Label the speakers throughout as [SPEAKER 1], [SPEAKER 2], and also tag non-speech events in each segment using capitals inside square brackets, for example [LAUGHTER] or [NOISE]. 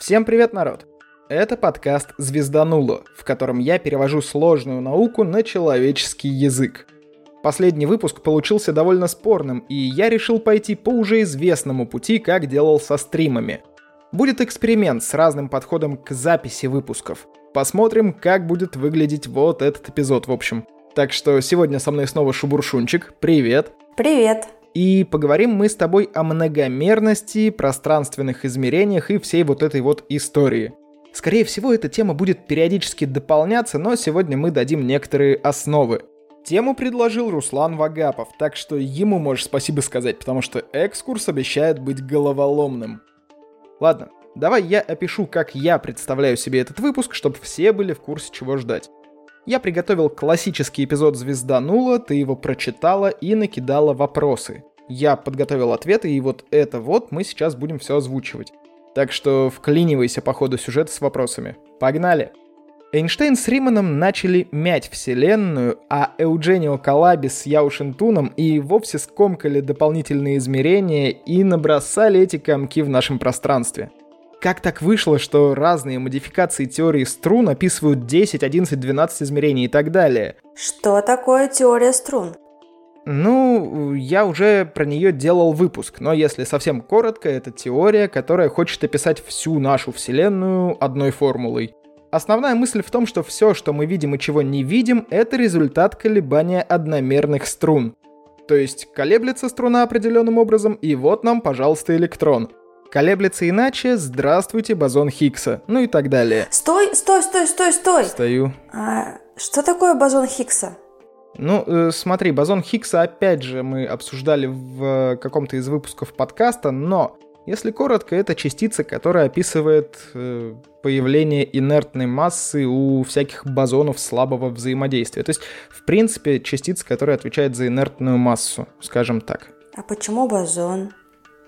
[SPEAKER 1] Всем привет, народ! Это подкаст «Звездануло», в котором я перевожу сложную науку на человеческий язык. Последний выпуск получился довольно спорным, и я решил пойти по уже известному пути, как делал со стримами. Будет эксперимент с разным подходом к записи выпусков. Посмотрим, как будет выглядеть вот этот эпизод, в общем. Так что сегодня со мной снова Шубуршунчик. Привет!
[SPEAKER 2] Привет!
[SPEAKER 1] И поговорим мы с тобой о многомерности, пространственных измерениях и всей вот этой вот истории. Скорее всего, эта тема будет периодически дополняться, но сегодня мы дадим некоторые основы. Тему предложил Руслан Вагапов, так что ему можешь спасибо сказать, потому что экскурс обещает быть головоломным. Ладно, давай я опишу, как я представляю себе этот выпуск, чтобы все были в курсе, чего ждать. Я приготовил классический эпизод «Звезданула», ты его прочитала и накидала вопросы. Я подготовил ответы, и вот это вот мы сейчас будем все озвучивать. Так что вклинивайся по ходу сюжета с вопросами. Погнали! Эйнштейн с Риманом начали мять Вселенную, а Эудженио Калаби с Яушентуном и вовсе скомкали дополнительные измерения и набросали эти комки в нашем пространстве – как так вышло, что разные модификации теории струн описывают 10, 11, 12 измерений и так далее?
[SPEAKER 2] Что такое теория струн?
[SPEAKER 1] Ну, я уже про нее делал выпуск, но если совсем коротко, это теория, которая хочет описать всю нашу Вселенную одной формулой. Основная мысль в том, что все, что мы видим и чего не видим, это результат колебания одномерных струн. То есть колеблется струна определенным образом, и вот нам, пожалуйста, электрон. Колеблется иначе, здравствуйте, бозон Хиггса, ну и так далее.
[SPEAKER 2] Стой, стой, стой, стой, стой!
[SPEAKER 1] Стою.
[SPEAKER 2] А, что такое бозон Хиггса?
[SPEAKER 1] Ну, э, смотри, бозон Хиггса опять же мы обсуждали в каком-то из выпусков подкаста, но если коротко, это частица, которая описывает э, появление инертной массы у всяких бозонов слабого взаимодействия. То есть, в принципе, частица, которая отвечает за инертную массу, скажем так.
[SPEAKER 2] А почему бозон?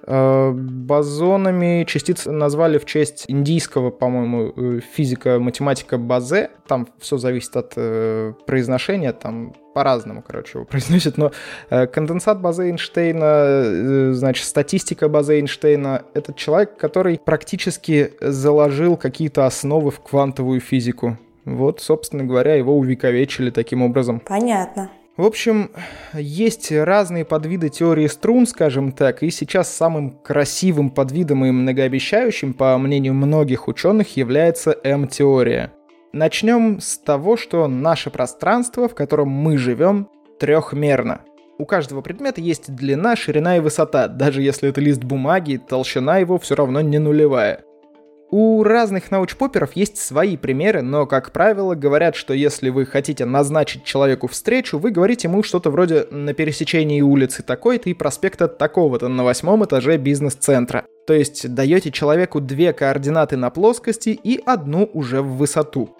[SPEAKER 1] Э, бозонами частицы назвали в честь индийского, по-моему, э, физика-математика Базе. Там все зависит от э, произношения, там по-разному, короче, его [LAUGHS] произносят, но э, конденсат Базе Эйнштейна, э, значит, статистика Базе Эйнштейна — это человек, который практически заложил какие-то основы в квантовую физику. Вот, собственно говоря, его увековечили таким образом.
[SPEAKER 2] Понятно.
[SPEAKER 1] В общем, есть разные подвиды теории струн, скажем так, и сейчас самым красивым подвидом и многообещающим, по мнению многих ученых, является М-теория. Начнем с того, что наше пространство, в котором мы живем, трехмерно. У каждого предмета есть длина, ширина и высота, даже если это лист бумаги, толщина его все равно не нулевая. У разных научпоперов есть свои примеры, но, как правило, говорят, что если вы хотите назначить человеку встречу, вы говорите ему что-то вроде «на пересечении улицы такой-то и проспекта такого-то на восьмом этаже бизнес-центра». То есть даете человеку две координаты на плоскости и одну уже в высоту.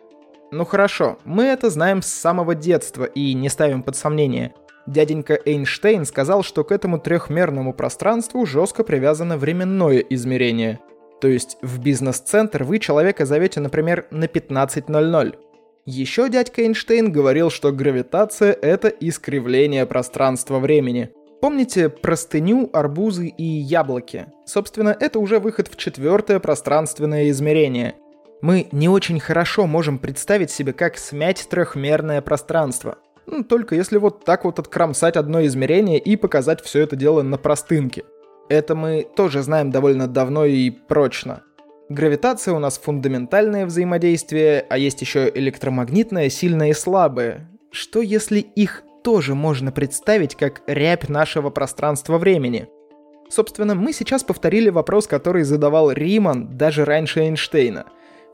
[SPEAKER 1] Ну хорошо, мы это знаем с самого детства и не ставим под сомнение. Дяденька Эйнштейн сказал, что к этому трехмерному пространству жестко привязано временное измерение – то есть в бизнес-центр вы человека зовете, например, на 15.00. Еще дядька Эйнштейн говорил, что гравитация — это искривление пространства-времени. Помните простыню, арбузы и яблоки? Собственно, это уже выход в четвертое пространственное измерение. Мы не очень хорошо можем представить себе, как смять трехмерное пространство. Ну, только если вот так вот откромсать одно измерение и показать все это дело на простынке. Это мы тоже знаем довольно давно и прочно. Гравитация у нас фундаментальное взаимодействие, а есть еще электромагнитное, сильное и слабое. Что если их тоже можно представить как рябь нашего пространства-времени? Собственно, мы сейчас повторили вопрос, который задавал Риман даже раньше Эйнштейна.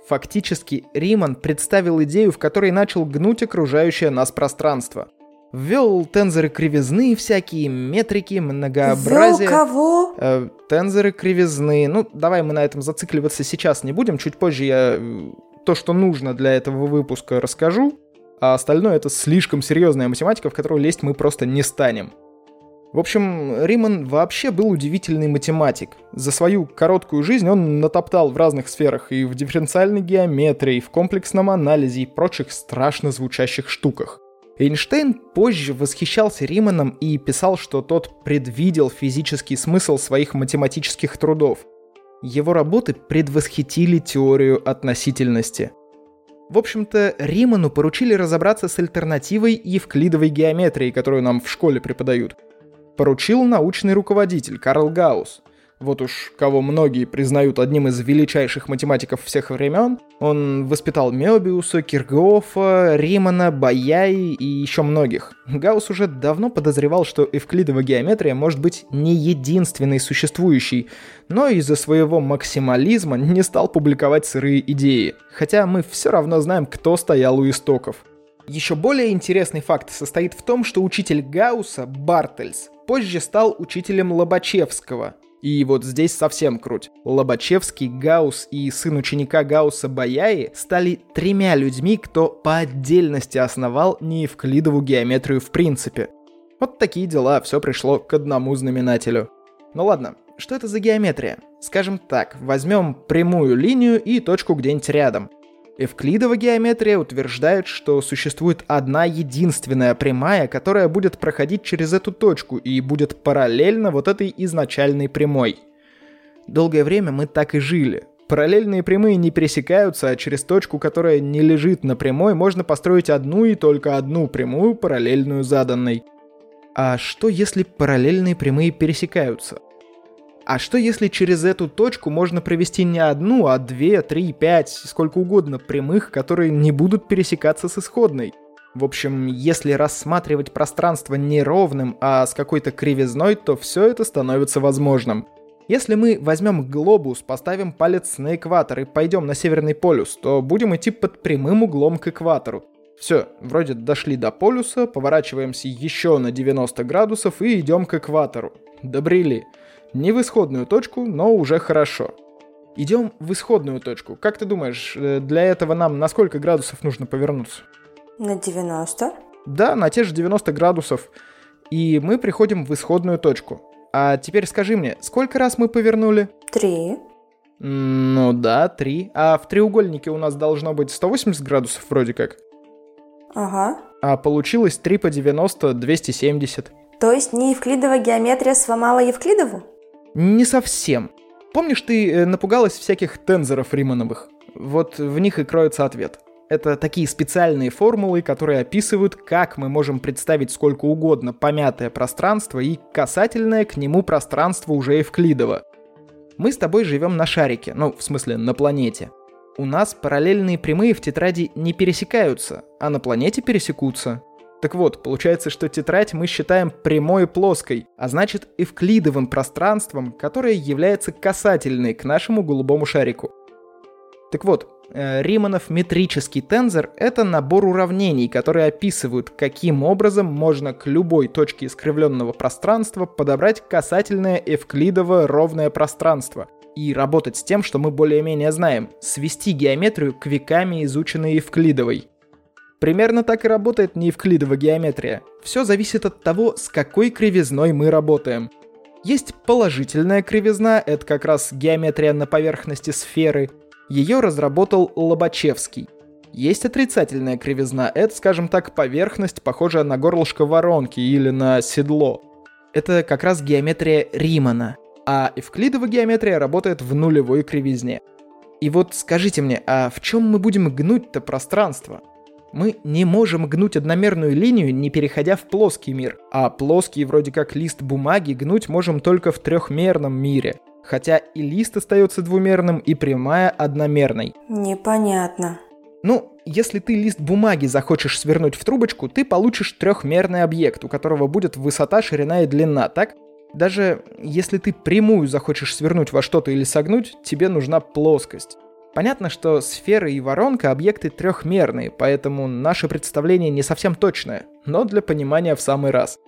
[SPEAKER 1] Фактически, Риман представил идею, в которой начал гнуть окружающее нас пространство – Ввел тензоры кривизны всякие, метрики, многообразие.
[SPEAKER 2] Ввел кого?
[SPEAKER 1] Э, тензоры кривизны. Ну, давай мы на этом зацикливаться сейчас не будем. Чуть позже я э, то, что нужно для этого выпуска, расскажу. А остальное это слишком серьезная математика, в которую лезть мы просто не станем. В общем, Риман вообще был удивительный математик. За свою короткую жизнь он натоптал в разных сферах и в дифференциальной геометрии, и в комплексном анализе и прочих страшно звучащих штуках. Эйнштейн позже восхищался Риманом и писал, что тот предвидел физический смысл своих математических трудов. Его работы предвосхитили теорию относительности. В общем-то, Риману поручили разобраться с альтернативой евклидовой геометрии, которую нам в школе преподают. Поручил научный руководитель Карл Гаусс. Вот уж кого многие признают одним из величайших математиков всех времен, он воспитал Мёбиуса, Киргофа, Римана, Баяи и еще многих. Гаусс уже давно подозревал, что эвклидова геометрия может быть не единственной существующей, но из-за своего максимализма не стал публиковать сырые идеи, хотя мы все равно знаем, кто стоял у истоков. Еще более интересный факт состоит в том, что учитель Гаусса, Бартельс, позже стал учителем Лобачевского, и вот здесь совсем круть. Лобачевский, Гаус и сын ученика Гауса Баяи стали тремя людьми, кто по отдельности основал неевклидову геометрию в принципе. Вот такие дела, все пришло к одному знаменателю. Ну ладно, что это за геометрия? Скажем так, возьмем прямую линию и точку где-нибудь рядом. Эвклидова геометрия утверждает, что существует одна единственная прямая, которая будет проходить через эту точку и будет параллельно вот этой изначальной прямой. Долгое время мы так и жили. Параллельные прямые не пересекаются, а через точку, которая не лежит на прямой, можно построить одну и только одну прямую, параллельную заданной. А что если параллельные прямые пересекаются? А что если через эту точку можно провести не одну, а две, три, пять, сколько угодно прямых, которые не будут пересекаться с исходной? В общем, если рассматривать пространство не ровным, а с какой-то кривизной, то все это становится возможным. Если мы возьмем глобус, поставим палец на экватор и пойдем на Северный полюс, то будем идти под прямым углом к экватору. Все, вроде дошли до полюса, поворачиваемся еще на 90 градусов и идем к экватору. Добрели. Не в исходную точку, но уже хорошо. Идем в исходную точку. Как ты думаешь, э, для этого нам на сколько градусов нужно повернуться?
[SPEAKER 2] На 90?
[SPEAKER 1] Да, на те же 90 градусов. И мы приходим в исходную точку. А теперь скажи мне, сколько раз мы повернули?
[SPEAKER 2] Три.
[SPEAKER 1] Ну да, три. А в треугольнике у нас должно быть 180 градусов вроде как.
[SPEAKER 2] Ага.
[SPEAKER 1] А получилось 3 по 90, 270.
[SPEAKER 2] То есть не Евклидова геометрия сломала Евклидову?
[SPEAKER 1] Не совсем. Помнишь, ты э, напугалась всяких тензоров Римановых? Вот в них и кроется ответ. Это такие специальные формулы, которые описывают, как мы можем представить сколько угодно помятое пространство и касательное к нему пространство уже Евклидова. Мы с тобой живем на шарике, ну, в смысле, на планете. У нас параллельные прямые в тетради не пересекаются, а на планете пересекутся. Так вот, получается, что тетрадь мы считаем прямой и плоской, а значит эвклидовым пространством, которое является касательной к нашему голубому шарику. Так вот, э, Риманов метрический тензор — это набор уравнений, которые описывают, каким образом можно к любой точке искривленного пространства подобрать касательное эвклидово ровное пространство и работать с тем, что мы более-менее знаем, свести геометрию к веками изученной Евклидовой. Примерно так и работает неевклидова геометрия. Все зависит от того, с какой кривизной мы работаем. Есть положительная кривизна, это как раз геометрия на поверхности сферы. Ее разработал Лобачевский. Есть отрицательная кривизна, это, скажем так, поверхность, похожая на горлышко воронки или на седло. Это как раз геометрия Римана. А эвклидова геометрия работает в нулевой кривизне. И вот скажите мне, а в чем мы будем гнуть-то пространство? Мы не можем гнуть одномерную линию, не переходя в плоский мир. А плоский, вроде как лист бумаги, гнуть можем только в трехмерном мире. Хотя и лист остается двумерным, и прямая одномерной.
[SPEAKER 2] Непонятно.
[SPEAKER 1] Ну, если ты лист бумаги захочешь свернуть в трубочку, ты получишь трехмерный объект, у которого будет высота, ширина и длина, так? Даже если ты прямую захочешь свернуть во что-то или согнуть, тебе нужна плоскость. Понятно, что сфера и воронка — объекты трехмерные, поэтому наше представление не совсем точное, но для понимания в самый раз.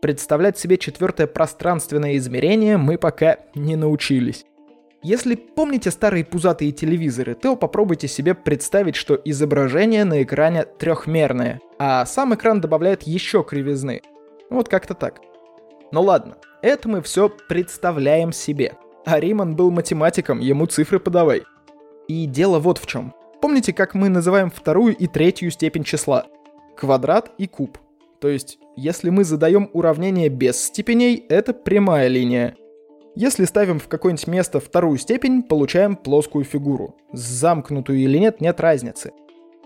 [SPEAKER 1] Представлять себе четвертое пространственное измерение мы пока не научились. Если помните старые пузатые телевизоры, то попробуйте себе представить, что изображение на экране трехмерное, а сам экран добавляет еще кривизны. Вот как-то так. Ну ладно, это мы все представляем себе. А Риман был математиком, ему цифры подавай. И дело вот в чем. Помните, как мы называем вторую и третью степень числа? Квадрат и куб. То есть, если мы задаем уравнение без степеней, это прямая линия. Если ставим в какое-нибудь место вторую степень, получаем плоскую фигуру. Замкнутую или нет, нет разницы.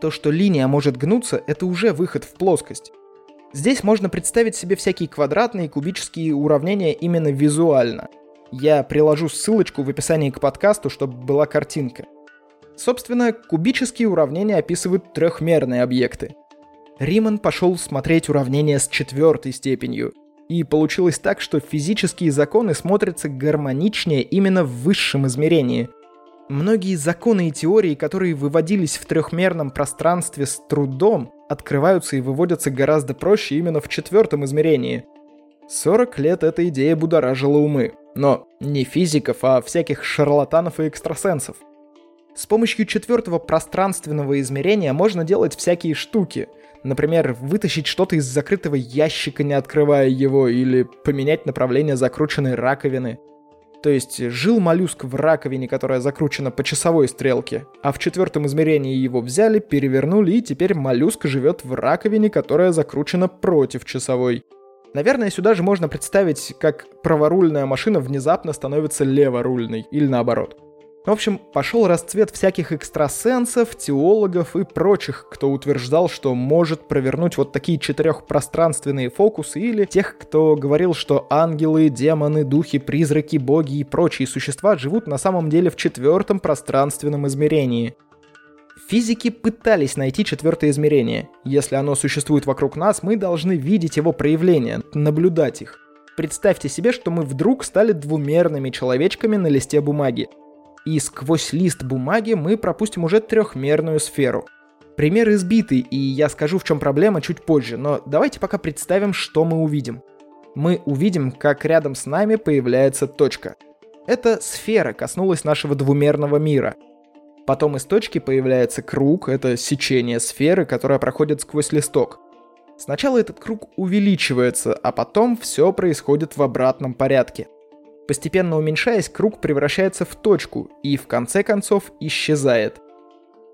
[SPEAKER 1] То, что линия может гнуться, это уже выход в плоскость. Здесь можно представить себе всякие квадратные и кубические уравнения именно визуально. Я приложу ссылочку в описании к подкасту, чтобы была картинка. Собственно, кубические уравнения описывают трехмерные объекты. Риман пошел смотреть уравнения с четвертой степенью, и получилось так, что физические законы смотрятся гармоничнее именно в высшем измерении. Многие законы и теории, которые выводились в трехмерном пространстве с трудом, открываются и выводятся гораздо проще именно в четвертом измерении. 40 лет эта идея будоражила умы. Но не физиков, а всяких шарлатанов и экстрасенсов. С помощью четвертого пространственного измерения можно делать всякие штуки. Например, вытащить что-то из закрытого ящика, не открывая его, или поменять направление закрученной раковины. То есть жил моллюск в раковине, которая закручена по часовой стрелке, а в четвертом измерении его взяли, перевернули, и теперь моллюск живет в раковине, которая закручена против часовой. Наверное, сюда же можно представить, как праворульная машина внезапно становится леворульной, или наоборот. В общем, пошел расцвет всяких экстрасенсов, теологов и прочих, кто утверждал, что может провернуть вот такие четырехпространственные фокусы, или тех, кто говорил, что ангелы, демоны, духи, призраки, боги и прочие существа живут на самом деле в четвертом пространственном измерении. Физики пытались найти четвертое измерение. Если оно существует вокруг нас, мы должны видеть его проявления, наблюдать их. Представьте себе, что мы вдруг стали двумерными человечками на листе бумаги и сквозь лист бумаги мы пропустим уже трехмерную сферу. Пример избитый, и я скажу, в чем проблема чуть позже, но давайте пока представим, что мы увидим. Мы увидим, как рядом с нами появляется точка. Эта сфера коснулась нашего двумерного мира. Потом из точки появляется круг, это сечение сферы, которая проходит сквозь листок. Сначала этот круг увеличивается, а потом все происходит в обратном порядке – Постепенно уменьшаясь, круг превращается в точку и в конце концов исчезает.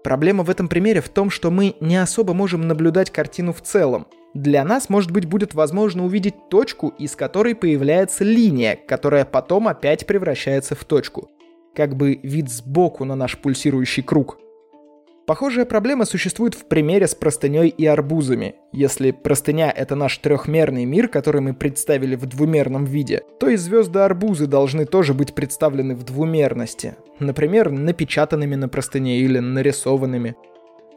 [SPEAKER 1] Проблема в этом примере в том, что мы не особо можем наблюдать картину в целом. Для нас, может быть, будет возможно увидеть точку, из которой появляется линия, которая потом опять превращается в точку. Как бы вид сбоку на наш пульсирующий круг. Похожая проблема существует в примере с простыней и арбузами. Если простыня — это наш трехмерный мир, который мы представили в двумерном виде, то и звезды-арбузы должны тоже быть представлены в двумерности. Например, напечатанными на простыне или нарисованными.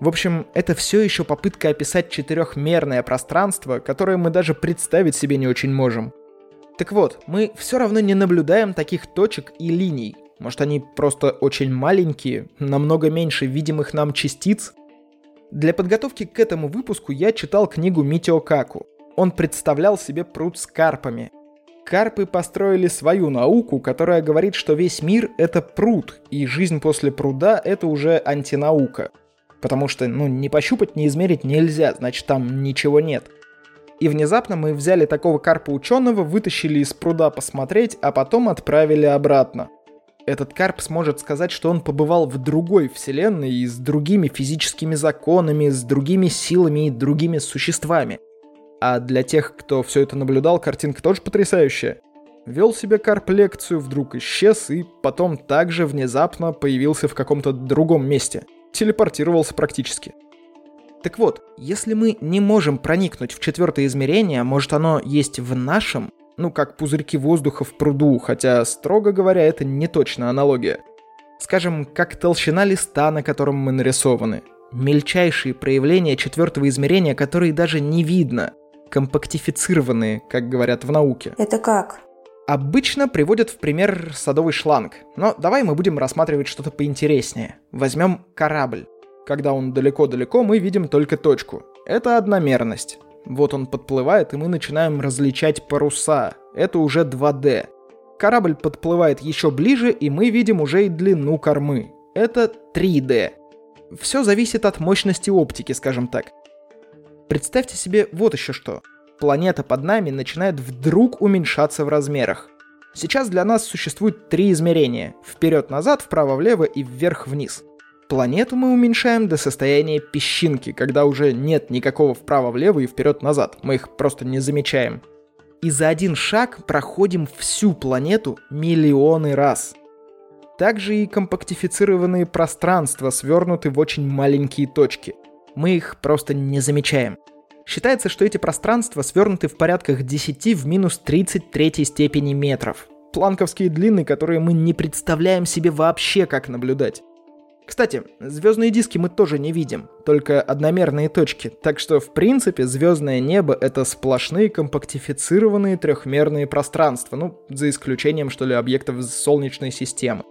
[SPEAKER 1] В общем, это все еще попытка описать четырехмерное пространство, которое мы даже представить себе не очень можем. Так вот, мы все равно не наблюдаем таких точек и линий, может, они просто очень маленькие, намного меньше видимых нам частиц? Для подготовки к этому выпуску я читал книгу Митио Каку. Он представлял себе пруд с карпами. Карпы построили свою науку, которая говорит, что весь мир — это пруд, и жизнь после пруда — это уже антинаука. Потому что, ну, не пощупать, не измерить нельзя, значит, там ничего нет. И внезапно мы взяли такого карпа ученого, вытащили из пруда посмотреть, а потом отправили обратно этот карп сможет сказать, что он побывал в другой вселенной и с другими физическими законами, с другими силами и другими существами. А для тех, кто все это наблюдал, картинка тоже потрясающая. Вел себе карп лекцию, вдруг исчез и потом также внезапно появился в каком-то другом месте. Телепортировался практически. Так вот, если мы не можем проникнуть в четвертое измерение, может оно есть в нашем, ну, как пузырьки воздуха в пруду, хотя, строго говоря, это не точная аналогия. Скажем, как толщина листа, на котором мы нарисованы. Мельчайшие проявления четвертого измерения, которые даже не видно. Компактифицированные, как говорят в науке.
[SPEAKER 2] Это как?
[SPEAKER 1] Обычно приводят в пример садовый шланг, но давай мы будем рассматривать что-то поинтереснее. Возьмем корабль. Когда он далеко-далеко, мы видим только точку. Это одномерность. Вот он подплывает, и мы начинаем различать паруса. Это уже 2D. Корабль подплывает еще ближе, и мы видим уже и длину кормы. Это 3D. Все зависит от мощности оптики, скажем так. Представьте себе вот еще что. Планета под нами начинает вдруг уменьшаться в размерах. Сейчас для нас существует три измерения. Вперед-назад, вправо-влево и вверх-вниз. Планету мы уменьшаем до состояния песчинки, когда уже нет никакого вправо-влево и вперед-назад. Мы их просто не замечаем. И за один шаг проходим всю планету миллионы раз. Также и компактифицированные пространства свернуты в очень маленькие точки. Мы их просто не замечаем. Считается, что эти пространства свернуты в порядках 10 в минус 33 степени метров. Планковские длины, которые мы не представляем себе вообще как наблюдать. Кстати, звездные диски мы тоже не видим, только одномерные точки, так что в принципе звездное небо это сплошные компактифицированные трехмерные пространства, ну, за исключением что ли объектов Солнечной системы.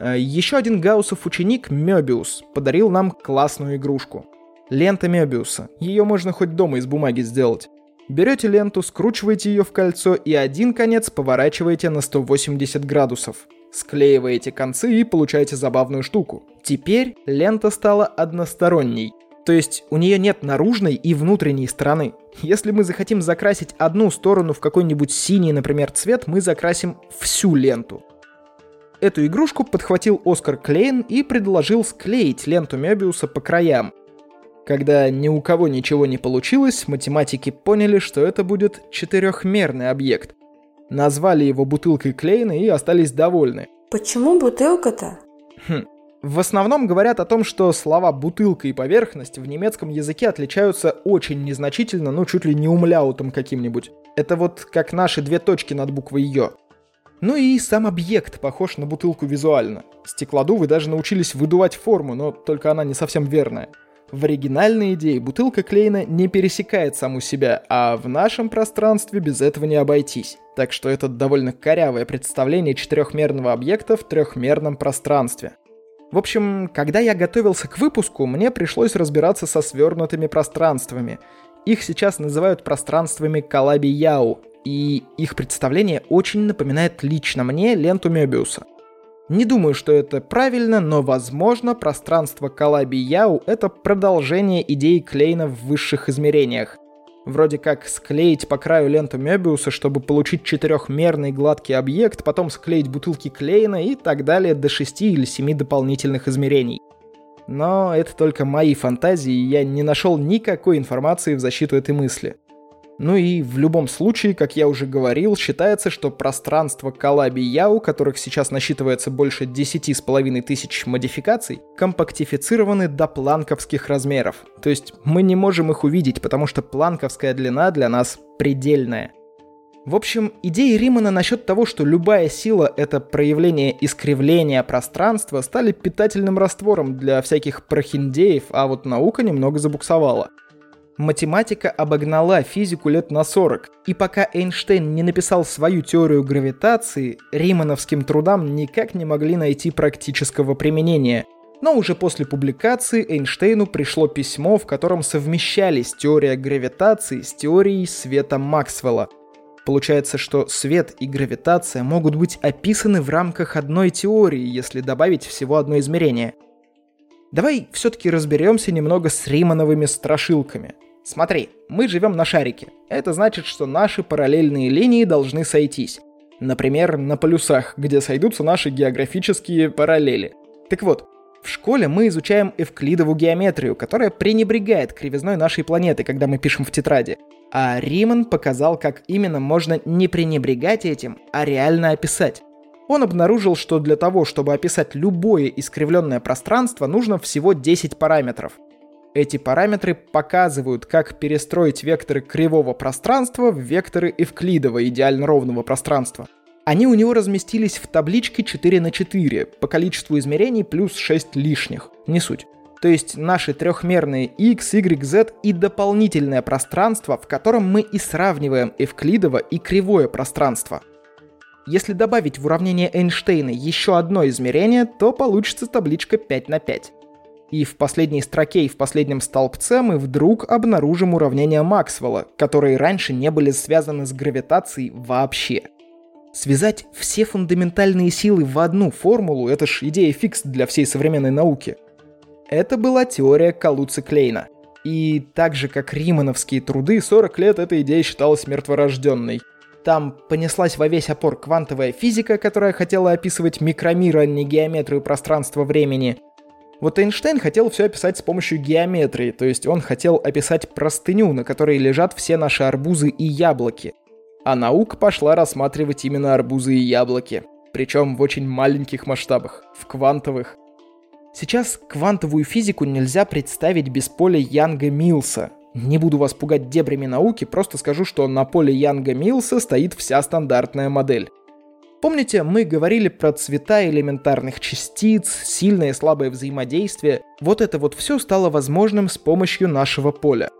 [SPEAKER 1] А Еще один Гауссов ученик, Мёбиус, подарил нам классную игрушку. Лента Мёбиуса. Ее можно хоть дома из бумаги сделать. Берете ленту, скручиваете ее в кольцо и один конец поворачиваете на 180 градусов. Склеиваете концы и получаете забавную штуку. Теперь лента стала односторонней. То есть у нее нет наружной и внутренней стороны. Если мы захотим закрасить одну сторону в какой-нибудь синий, например, цвет, мы закрасим всю ленту. Эту игрушку подхватил Оскар Клейн и предложил склеить ленту Мебиуса по краям. Когда ни у кого ничего не получилось, математики поняли, что это будет четырехмерный объект, назвали его бутылкой Клейна и остались довольны.
[SPEAKER 2] Почему бутылка-то?
[SPEAKER 1] Хм. В основном говорят о том, что слова «бутылка» и «поверхность» в немецком языке отличаются очень незначительно, ну чуть ли не умляутом каким-нибудь. Это вот как наши две точки над буквой «ё». Ну и сам объект похож на бутылку визуально. Стеклодувы даже научились выдувать форму, но только она не совсем верная. В оригинальной идее бутылка Клейна не пересекает саму себя, а в нашем пространстве без этого не обойтись. Так что это довольно корявое представление четырехмерного объекта в трехмерном пространстве. В общем, когда я готовился к выпуску, мне пришлось разбираться со свернутыми пространствами. Их сейчас называют пространствами Калаби-Яу, и их представление очень напоминает лично мне ленту Мебиуса. Не думаю, что это правильно, но возможно пространство Калаби Яу — это продолжение идеи Клейна в высших измерениях. Вроде как склеить по краю ленту Мебиуса, чтобы получить четырехмерный гладкий объект, потом склеить бутылки Клейна и так далее до шести или семи дополнительных измерений. Но это только мои фантазии, и я не нашел никакой информации в защиту этой мысли. Ну и в любом случае, как я уже говорил, считается, что пространство Калаби Яу, которых сейчас насчитывается больше 10,5 тысяч модификаций, компактифицированы до планковских размеров. То есть мы не можем их увидеть, потому что планковская длина для нас предельная. В общем, идеи Римана насчет того, что любая сила — это проявление искривления пространства, стали питательным раствором для всяких прохиндеев, а вот наука немного забуксовала — Математика обогнала физику лет на 40, и пока Эйнштейн не написал свою теорию гравитации, римановским трудам никак не могли найти практического применения. Но уже после публикации Эйнштейну пришло письмо, в котором совмещались теория гравитации с теорией света Максвелла. Получается, что свет и гравитация могут быть описаны в рамках одной теории, если добавить всего одно измерение – Давай все-таки разберемся немного с Римановыми страшилками. Смотри, мы живем на шарике. Это значит, что наши параллельные линии должны сойтись. Например, на полюсах, где сойдутся наши географические параллели. Так вот, в школе мы изучаем эвклидову геометрию, которая пренебрегает кривизной нашей планеты, когда мы пишем в тетради. А Риман показал, как именно можно не пренебрегать этим, а реально описать. Он обнаружил, что для того, чтобы описать любое искривленное пространство, нужно всего 10 параметров. Эти параметры показывают, как перестроить векторы кривого пространства в векторы эвклидового идеально ровного пространства. Они у него разместились в табличке 4 на 4 по количеству измерений плюс 6 лишних. Не суть. То есть наши трехмерные x, y, z и дополнительное пространство, в котором мы и сравниваем эвклидово и кривое пространство – если добавить в уравнение Эйнштейна еще одно измерение, то получится табличка 5 на 5. И в последней строке и в последнем столбце мы вдруг обнаружим уравнения Максвелла, которые раньше не были связаны с гравитацией вообще. Связать все фундаментальные силы в одну формулу – это ж идея фикс для всей современной науки. Это была теория Калуци Клейна. И так же, как римановские труды, 40 лет эта идея считалась мертворожденной. Там понеслась во весь опор квантовая физика, которая хотела описывать микромир, а не геометрию пространства-времени. Вот Эйнштейн хотел все описать с помощью геометрии, то есть он хотел описать простыню, на которой лежат все наши арбузы и яблоки. А наука пошла рассматривать именно арбузы и яблоки. Причем в очень маленьких масштабах, в квантовых. Сейчас квантовую физику нельзя представить без поля Янга-Милса. Не буду вас пугать дебрями науки, просто скажу, что на поле Янга-Милса стоит вся стандартная модель. Помните, мы говорили про цвета элементарных частиц, сильное и слабое взаимодействие? Вот это вот все стало возможным с помощью нашего поля.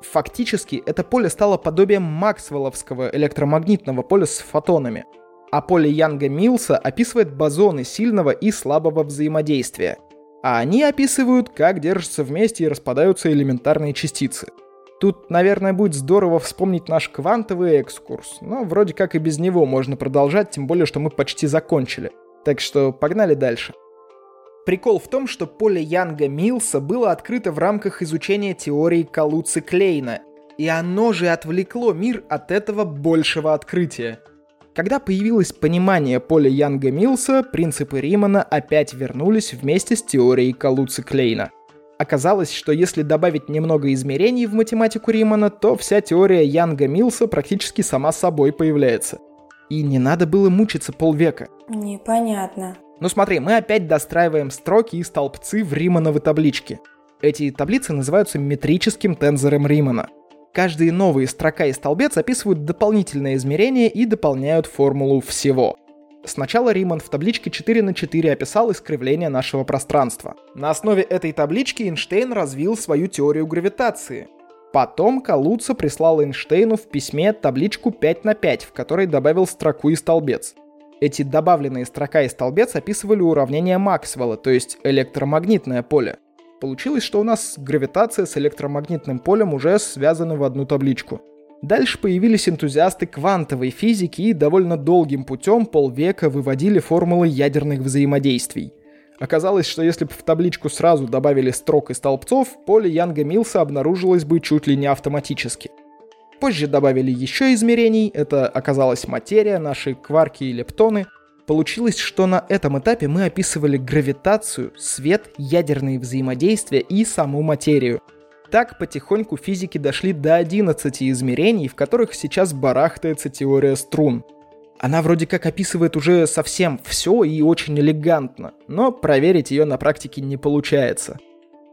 [SPEAKER 1] Фактически, это поле стало подобием Максвелловского электромагнитного поля с фотонами. А поле Янга-Милса описывает бозоны сильного и слабого взаимодействия. А они описывают, как держатся вместе и распадаются элементарные частицы – Тут, наверное, будет здорово вспомнить наш квантовый экскурс, но вроде как и без него можно продолжать, тем более, что мы почти закончили. Так что погнали дальше. Прикол в том, что поле Янга-Милса было открыто в рамках изучения теории Калуцы-Клейна, и оно же отвлекло мир от этого большего открытия. Когда появилось понимание поля Янга-Милса, принципы Римана опять вернулись вместе с теорией Калуцы-Клейна. Оказалось, что если добавить немного измерений в математику Римана, то вся теория Янга Милса практически сама собой появляется. И не надо было мучиться полвека.
[SPEAKER 2] Непонятно.
[SPEAKER 1] Ну смотри, мы опять достраиваем строки и столбцы в Римановой табличке. Эти таблицы называются метрическим тензором Римана. Каждые новые строка и столбец описывают дополнительное измерение и дополняют формулу всего – Сначала Риман в табличке 4 на 4 описал искривление нашего пространства. На основе этой таблички Эйнштейн развил свою теорию гравитации. Потом Калуца прислал Эйнштейну в письме табличку 5 на 5, в которой добавил строку и столбец. Эти добавленные строка и столбец описывали уравнение Максвелла, то есть электромагнитное поле. Получилось, что у нас гравитация с электромагнитным полем уже связаны в одну табличку. Дальше появились энтузиасты квантовой физики и довольно долгим путем полвека выводили формулы ядерных взаимодействий. Оказалось, что если бы в табличку сразу добавили строк и столбцов, поле Янга Милса обнаружилось бы чуть ли не автоматически. Позже добавили еще измерений, это оказалась материя, наши кварки и лептоны. Получилось, что на этом этапе мы описывали гравитацию, свет, ядерные взаимодействия и саму материю – так потихоньку физики дошли до 11 измерений, в которых сейчас барахтается теория струн. Она вроде как описывает уже совсем все и очень элегантно, но проверить ее на практике не получается.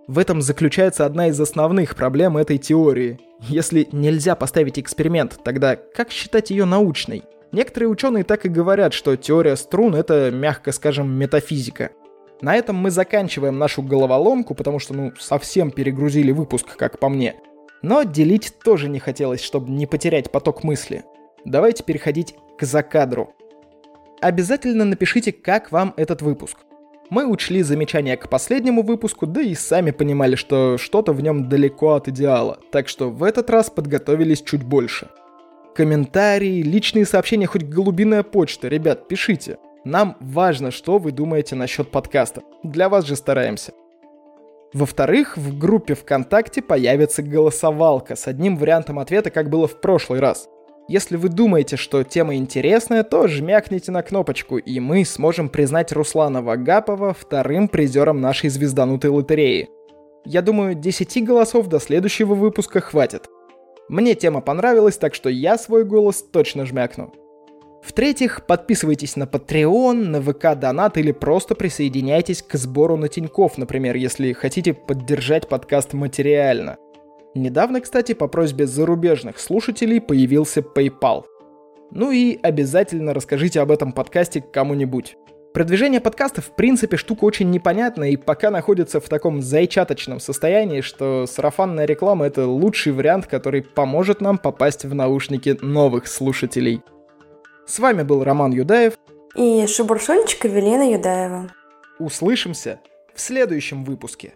[SPEAKER 1] В этом заключается одна из основных проблем этой теории. Если нельзя поставить эксперимент, тогда как считать ее научной? Некоторые ученые так и говорят, что теория струн — это, мягко скажем, метафизика — на этом мы заканчиваем нашу головоломку, потому что, ну, совсем перегрузили выпуск, как по мне. Но делить тоже не хотелось, чтобы не потерять поток мысли. Давайте переходить к закадру. Обязательно напишите, как вам этот выпуск. Мы учли замечания к последнему выпуску, да и сами понимали, что что-то в нем далеко от идеала, так что в этот раз подготовились чуть больше. Комментарии, личные сообщения, хоть голубиная почта, ребят, пишите. Нам важно, что вы думаете насчет подкаста. Для вас же стараемся. Во-вторых, в группе ВКонтакте появится голосовалка с одним вариантом ответа, как было в прошлый раз. Если вы думаете, что тема интересная, то жмякните на кнопочку, и мы сможем признать Руслана Вагапова вторым призером нашей звезданутой лотереи. Я думаю, 10 голосов до следующего выпуска хватит. Мне тема понравилась, так что я свой голос точно жмякну. В-третьих, подписывайтесь на Patreon, на ВК Донат или просто присоединяйтесь к сбору на Тинькофф, например, если хотите поддержать подкаст материально. Недавно, кстати, по просьбе зарубежных слушателей появился PayPal. Ну и обязательно расскажите об этом подкасте кому-нибудь. Продвижение подкаста в принципе штука очень непонятная и пока находится в таком зайчаточном состоянии, что сарафанная реклама это лучший вариант, который поможет нам попасть в наушники новых слушателей. С вами был Роман Юдаев
[SPEAKER 2] и Шубуршольчик Велена Юдаева.
[SPEAKER 1] Услышимся в следующем выпуске.